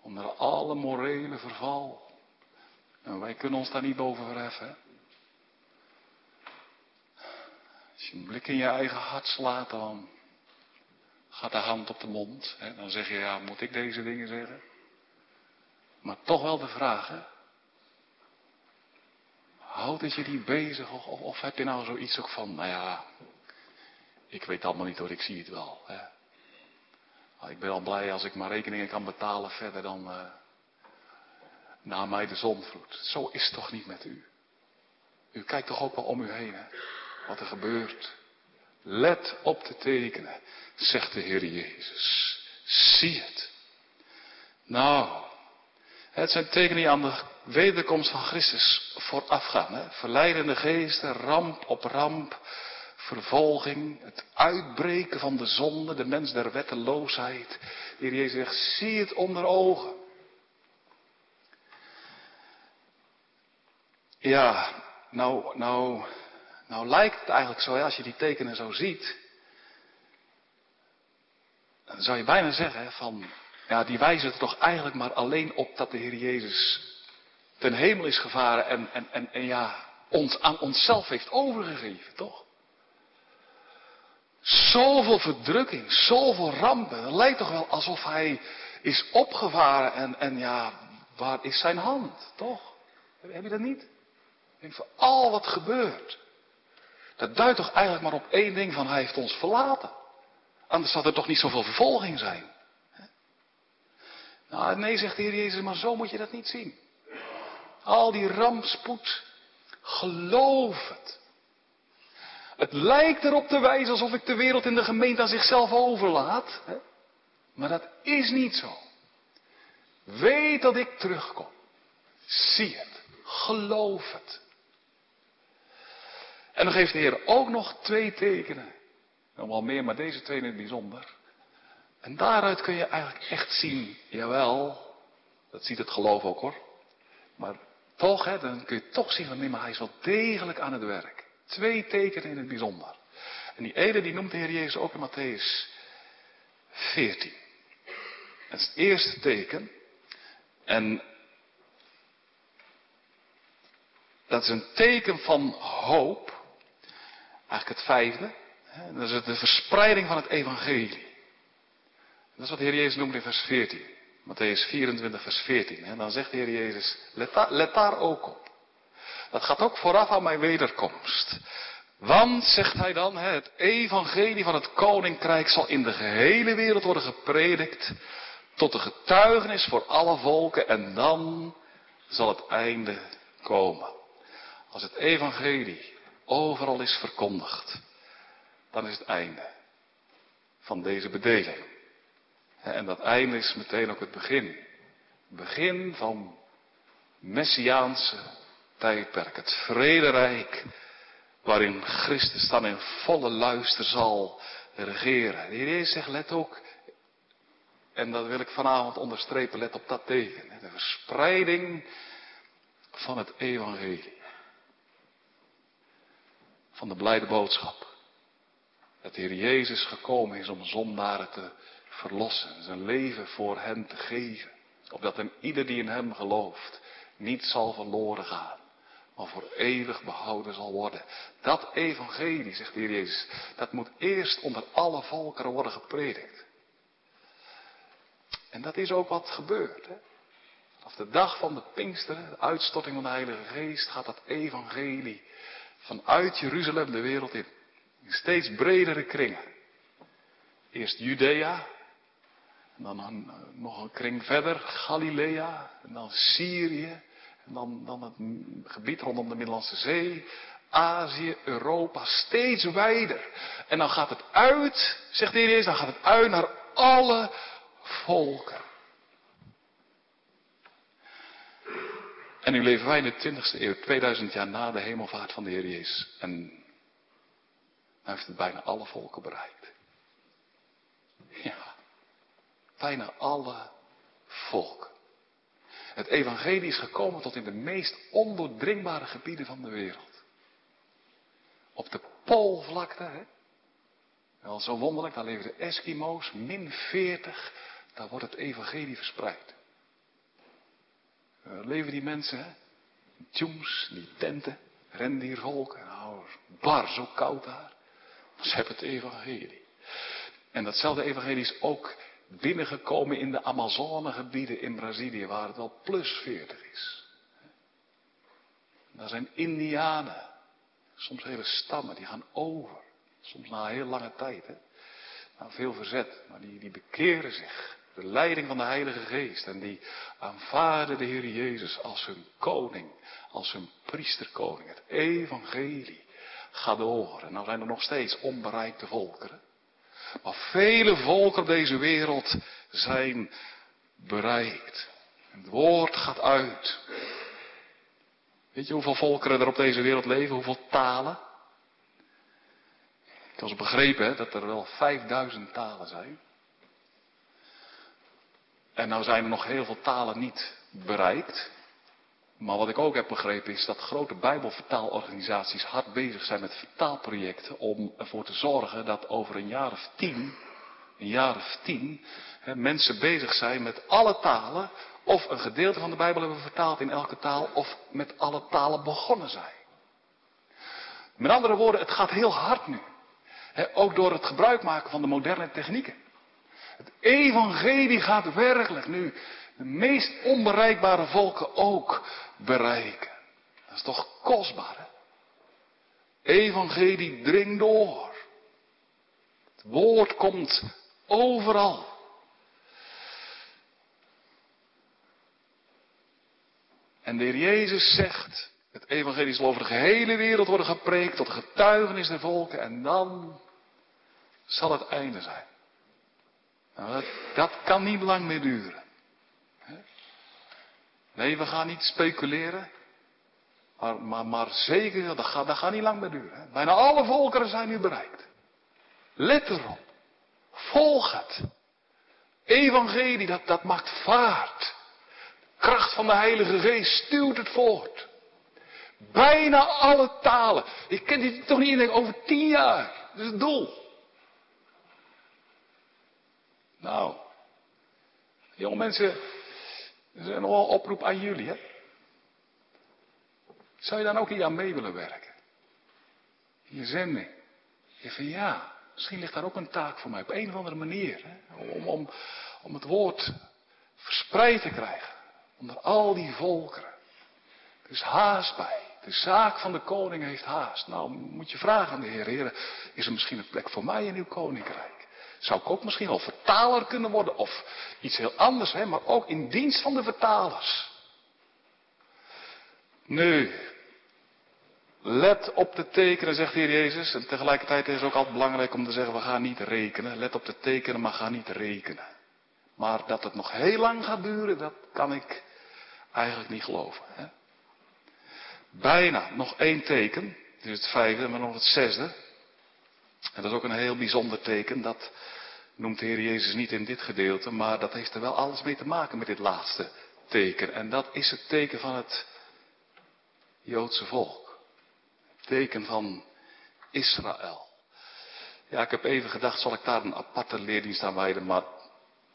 Onder alle morele verval. En wij kunnen ons daar niet boven verheffen. Als je een blik in je eigen hart slaat, dan gaat de hand op de mond. Hè? Dan zeg je, ja, moet ik deze dingen zeggen? Maar toch wel de vraag, hè? Houdt het je niet bezig? Of, of, of heb je nou zoiets ook van, nou ja, ik weet allemaal niet hoor, ik zie het wel. Hè? Nou, ik ben al blij als ik mijn rekeningen kan betalen verder dan uh, na mij de zonvloed. Zo is het toch niet met u. U kijkt toch ook wel om u heen, hè? wat er gebeurt. Let op de tekenen, zegt de Heer Jezus. Zie het. Nou, het zijn tekenen die aan de wederkomst van Christus voorafgaan. Hè? Verleidende geesten, ramp op ramp, vervolging, het uitbreken van de zonde, de mens der wetteloosheid. De Heer Jezus zegt, zie het onder ogen. Ja, nou, nou, nou lijkt het eigenlijk zo, als je die tekenen zo ziet, dan zou je bijna zeggen van, ja, die wijzen er toch eigenlijk maar alleen op dat de Heer Jezus ten hemel is gevaren en, en, en, en ja, ons aan onszelf heeft overgegeven, toch? Zoveel verdrukking, zoveel rampen. Het lijkt toch wel alsof hij is opgevaren en, en ja, waar is zijn hand, toch? Heb je dat niet? En voor al wat gebeurt. Dat duidt toch eigenlijk maar op één ding van hij heeft ons verlaten. Anders zou er toch niet zoveel vervolging zijn. Nou, nee, zegt de Heer Jezus, maar zo moet je dat niet zien. Al die rampspoed, geloof het. Het lijkt erop te wijzen alsof ik de wereld in de gemeente aan zichzelf overlaat. Hè? Maar dat is niet zo. Weet dat ik terugkom. Zie het. Geloof het. En dan geeft de Heer ook nog twee tekenen. Nog wel meer, maar deze twee in het bijzonder. En daaruit kun je eigenlijk echt zien, jawel, dat ziet het geloof ook hoor. Maar toch, hè, dan kun je toch zien van nee, maar hij is wel degelijk aan het werk. Twee tekenen in het bijzonder. En die ene die noemt de Heer Jezus ook in Matthäus 14. Dat is het eerste teken. En dat is een teken van hoop. Eigenlijk het vijfde. Dat is de verspreiding van het evangelie. Dat is wat de Heer Jezus noemt in vers 14. Matthäus 24, vers 14. En dan zegt de Heer Jezus, let daar, let daar ook op. Dat gaat ook vooraf aan mijn wederkomst. Want, zegt hij dan, het evangelie van het koninkrijk zal in de gehele wereld worden gepredikt. Tot de getuigenis voor alle volken. En dan zal het einde komen. Als het evangelie overal is verkondigd dan is het einde van deze bedeling. En dat einde is meteen ook het begin. Het begin van messiaanse tijdperk. Het vrederijk waarin Christus dan in volle luister zal regeren. De Heer zegt, let ook, en dat wil ik vanavond onderstrepen, let op dat teken. De verspreiding van het evangelie. Van de blijde boodschap. Dat de Heer Jezus gekomen is om zondaren te verlossen. Zijn leven voor hen te geven. Opdat een ieder die in hem gelooft niet zal verloren gaan. Maar voor eeuwig behouden zal worden. Dat evangelie, zegt de Heer Jezus, dat moet eerst onder alle volkeren worden gepredikt. En dat is ook wat gebeurt. Hè? De dag van de Pinksteren, de uitstorting van de Heilige Geest, gaat dat evangelie vanuit Jeruzalem de wereld in. In steeds bredere kringen. Eerst Judea. En dan nog een kring verder, Galilea. En dan Syrië. Dan, dan het gebied rondom de Middellandse Zee. Azië, Europa, steeds wijder. En dan gaat het uit, zegt de Heer Jezus, dan gaat het uit naar alle volken. En nu leven wij in de 20ste eeuw, 2000 jaar na de hemelvaart van de Heer Jezus. En hij heeft het bijna alle volken bereikt. Ja, bijna alle volken. Het evangelie is gekomen tot in de meest ondoordringbare gebieden van de wereld. Op de Poolvlakte, hè? Wel zo wonderlijk, daar leven de Eskimo's, min 40, daar wordt het evangelie verspreid. Daar leven die mensen, hè? Tjoems, die tenten, rendiervolken, nou, bar, zo koud daar. Ze hebben het evangelie. En datzelfde evangelie is ook binnengekomen in de Amazonegebieden in Brazilië, waar het wel plus 40 is. Daar zijn Indianen, soms hele stammen, die gaan over. Soms na heel lange tijd, hè. Na veel verzet, maar die, bekeren zich. De leiding van de Heilige Geest. En die aanvaarden de Heer Jezus als hun koning, als hun priesterkoning. Het evangelie ga door. En nou zijn er nog steeds onbereikte volkeren. Maar vele volken op deze wereld zijn bereikt. Het woord gaat uit. Weet je hoeveel volkeren er op deze wereld leven? Hoeveel talen? Ik heb begrepen hè, dat er wel 5000 talen zijn. En nou zijn er nog heel veel talen niet bereikt. Maar wat ik ook heb begrepen is dat grote bijbelvertaalorganisaties hard bezig zijn met vertaalprojecten om ervoor te zorgen dat over een jaar of tien, een jaar of tien, hè, mensen bezig zijn met alle talen of een gedeelte van de Bijbel hebben vertaald in elke taal of met alle talen begonnen zijn. Met andere woorden, het gaat heel hard nu. ook door het gebruik maken van de moderne technieken. Het evangelie gaat werkelijk nu de meest onbereikbare volken ook bereiken. Dat is toch kostbaar, hè? Evangelie dringt door. Het woord komt overal. En de Heer Jezus zegt, het evangelie zal over de gehele wereld worden gepreekt tot getuigenis der volken en dan zal het einde zijn. Nou, dat, dat kan niet lang meer duren. Nee, we gaan niet speculeren. Maar, maar, zeker, dat gaat, dat gaat niet lang meer duren. Bijna alle volkeren zijn nu bereikt. Let erop. Volg het. Evangelie, dat, dat maakt vaart. Kracht van de Heilige Geest stuwt het voort. Bijna alle talen. Ik ken dit toch niet in over tien jaar. Dat is het doel. Nou, jonge mensen, dat is een oproep aan jullie, hè? Zou je dan ook hier aan mee willen werken? Je zending. Je van ja, misschien ligt daar ook een taak voor mij op een of andere manier. Hè? Om, om, om het woord verspreid te krijgen. Onder al die volkeren. Er is haast bij. De zaak van de koning heeft haast. Nou, moet je vragen aan de Heer. Heer, is er misschien een plek voor mij in uw koninkrijk? Zou ik ook misschien wel vertaler kunnen worden of iets heel anders, hè, maar ook in dienst van de vertalers. Nu, let op de tekenen, zegt de Heer Jezus. En tegelijkertijd is het ook altijd belangrijk om te zeggen, we gaan niet rekenen. Let op de tekenen, maar ga niet rekenen. Maar dat het nog heel lang gaat duren, dat kan ik eigenlijk niet geloven. Hè? Bijna nog één teken. Dit is het vijfde, maar nog het zesde. En dat is ook een heel bijzonder teken. Dat noemt de Heer Jezus niet in dit gedeelte, maar dat heeft er wel alles mee te maken met dit laatste teken. En dat is het teken van het Joodse volk. Het teken van Israël. Ja, ik heb even gedacht, zal ik daar een aparte leerdienst aan wijden, maar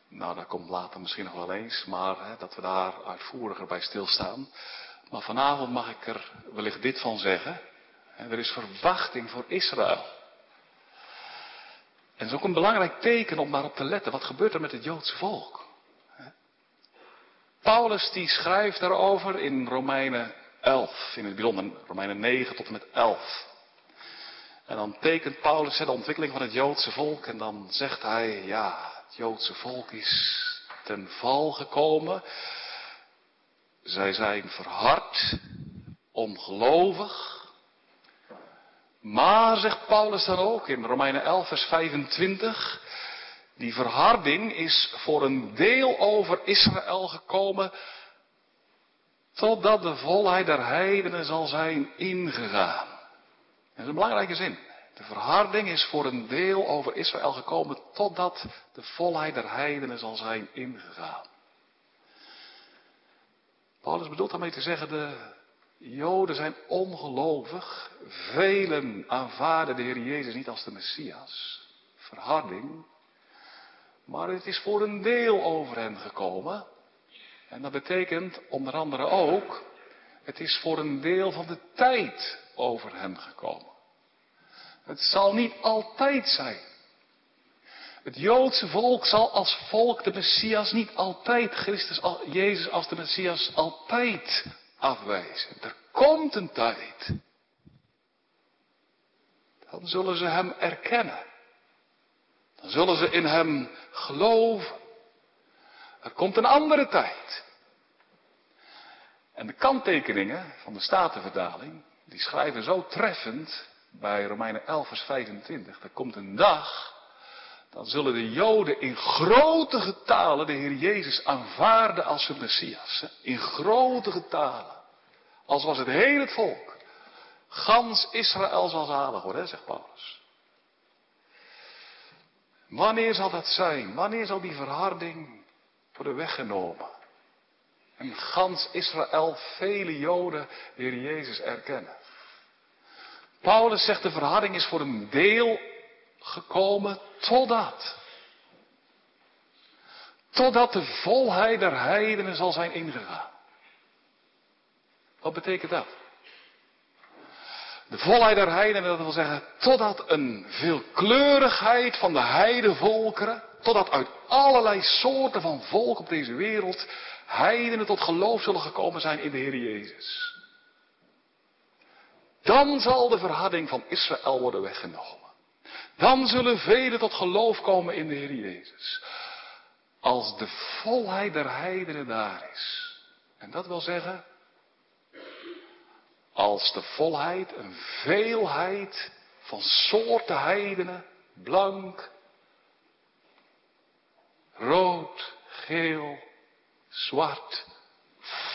nou, dat komt later misschien nog wel eens, maar hè, dat we daar uitvoeriger bij stilstaan. Maar vanavond mag ik er wellicht dit van zeggen. Er is verwachting voor Israël. En dat is ook een belangrijk teken om daarop te letten. Wat gebeurt er met het Joodse volk? Paulus die schrijft daarover in Romeinen 11, in het bijzonder Romeinen 9 tot en met 11. En dan tekent Paulus de ontwikkeling van het Joodse volk en dan zegt hij, ja, het Joodse volk is ten val gekomen. Zij zijn verhard, ongelovig, maar, zegt Paulus dan ook in Romeinen 11, vers 25, die verharding is voor een deel over Israël gekomen, totdat de volheid der heidenen zal zijn ingegaan. Dat is een belangrijke zin. De verharding is voor een deel over Israël gekomen, totdat de volheid der heidenen zal zijn ingegaan. Paulus bedoelt daarmee te zeggen, de Joden zijn ongelovig. Velen aanvaarden de Heer Jezus niet als de Messias. Verharding. Maar het is voor een deel over hen gekomen. En dat betekent onder andere ook, het is voor een deel van de tijd over hen gekomen. Het zal niet altijd zijn. Het Joodse volk zal als volk de Messias niet altijd, Christus, Jezus als de Messias altijd afwijzen. Er komt een tijd. Dan zullen ze hem erkennen. Dan zullen ze in hem geloven. Er komt een andere tijd. En de kanttekeningen van de Statenvertaling, die schrijven zo treffend bij Romeinen 11 vers 25. Er komt een dag, dan zullen de Joden in grote getalen de Heer Jezus aanvaarden als hun Messias. In grote getalen. Als was het heel het volk. Gans Israël zal zalig worden, zegt Paulus. Wanneer zal dat zijn? Wanneer zal die verharding worden weggenomen? En gans Israël, vele Joden, de Heer Jezus erkennen. Paulus zegt de verharding is voor een deel gekomen totdat. Totdat de volheid der heidenen zal zijn ingegaan. Wat betekent dat? De volheid der heidenen, dat wil zeggen, totdat een veelkleurigheid van de heidevolkeren, totdat uit allerlei soorten van volk op deze wereld heidenen tot geloof zullen gekomen zijn in de Heer Jezus. Dan zal de verharding van Israël worden weggenomen. Dan zullen velen tot geloof komen in de Heer Jezus. Als de volheid der heidenen daar is. En dat wil zeggen, als de volheid, een veelheid van soorten heidenen, blank, rood, geel, zwart,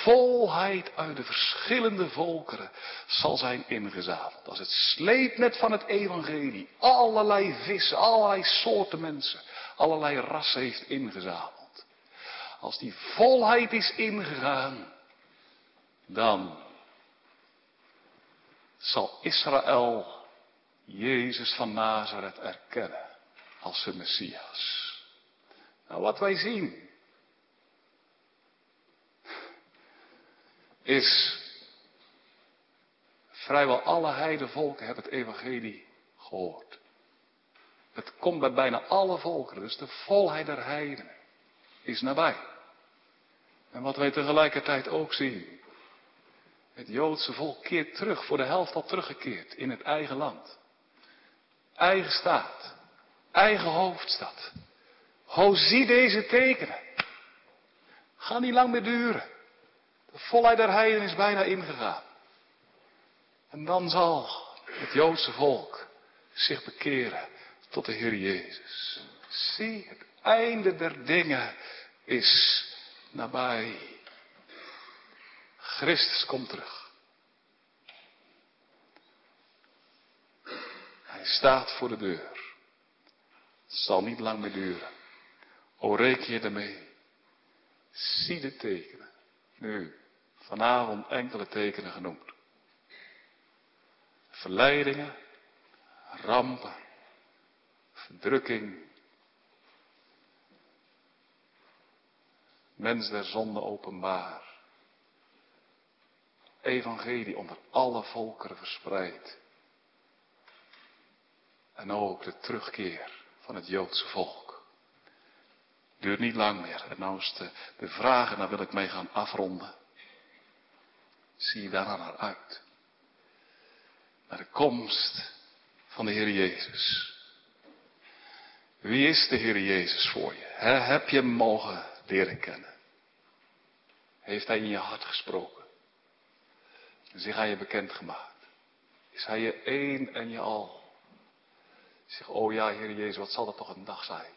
volheid uit de verschillende volkeren zal zijn ingezameld. Als het sleepnet van het evangelie allerlei vissen, allerlei soorten mensen, allerlei rassen heeft ingezameld. Als die volheid is ingegaan, dan zal Israël Jezus van Nazareth erkennen als zijn Messias. Nou, wat wij zien is vrijwel alle heidevolken hebben het evangelie gehoord. Het komt bij bijna alle volkeren, dus de volheid der heidenen is nabij. En wat wij tegelijkertijd ook zien, het Joodse volk keert terug, voor de helft al teruggekeerd in het eigen land. Eigen staat, eigen hoofdstad. Ho, zie deze tekenen. Ga niet lang meer duren. De volheid der heiden is bijna ingegaan. En dan zal het Joodse volk zich bekeren tot de Heer Jezus. Zie, het einde der dingen is nabij. Christus komt terug. Hij staat voor de deur. Het zal niet lang meer duren. O reken je ermee. Zie de tekenen. Nu, vanavond enkele tekenen genoemd. Verleidingen, rampen, verdrukking. Mens der zonde openbaar. Evangelie onder alle volkeren verspreid. En ook de terugkeer van het Joodse volk. Duurt niet lang meer. En nou is de, de vragen, daar wil ik mee gaan afronden. Zie je daar naar uit? Naar de komst van de Heer Jezus. Wie is de Heer Jezus voor je? heb je hem mogen leren kennen? Heeft hij in je hart gesproken? Zich aan je bekendgemaakt? Is hij je één en je al? Zeg, oh ja, Heer Jezus, wat zal dat toch een dag zijn?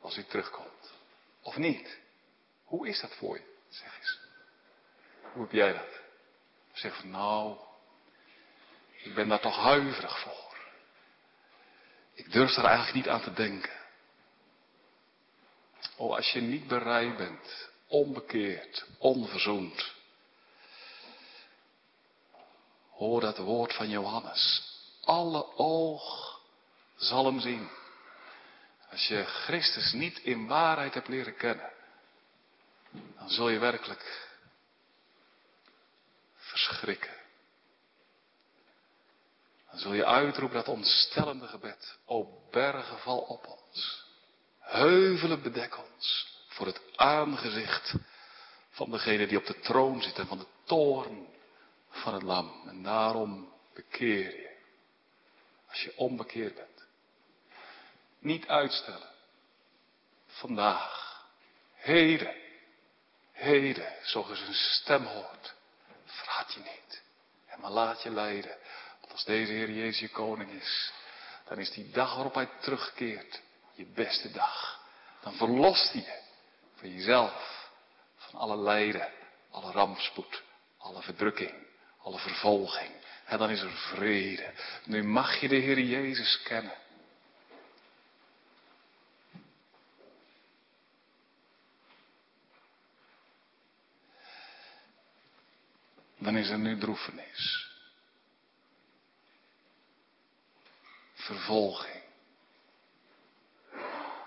Als u terugkomt. Of niet? Hoe is dat voor je? Zeg eens. Hoe heb jij dat? Zeg van nou, ik ben daar toch huiverig voor. Ik durf er eigenlijk niet aan te denken. Oh, als je niet bereid bent, onbekeerd, onverzoend. Hoor dat woord van Johannes. Alle oog zal hem zien. Als je Christus niet in waarheid hebt leren kennen, dan zul je werkelijk verschrikken. Dan zul je uitroepen dat ontstellende gebed. O bergen, val op ons. Heuvelen bedek ons voor het aangezicht van degene die op de troon zit en van de toorn van het lam. En daarom bekeer je. Als je onbekeerd bent. Niet uitstellen. Vandaag. Heden. Heden. Zo je zijn stem hoort. Verraad je niet. En maar laat je leiden. Want als deze Heer Jezus je koning is. Dan is die dag waarop hij terugkeert. Je beste dag. Dan verlost hij je. Van jezelf. Van alle lijden. Alle rampspoed. Alle verdrukking. Alle vervolging. En dan is er vrede. Nu mag je de Heer Jezus kennen. Dan is er nu droefenis. Vervolging.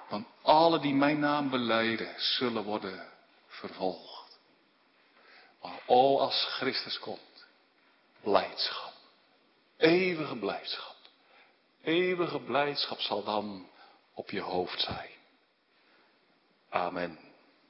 Want alle die mijn naam beleiden, zullen worden vervolgd. Maar o, als Christus komt, blijdschap. Eeuwige blijdschap. Eeuwige blijdschap zal dan op je hoofd zijn. Amen.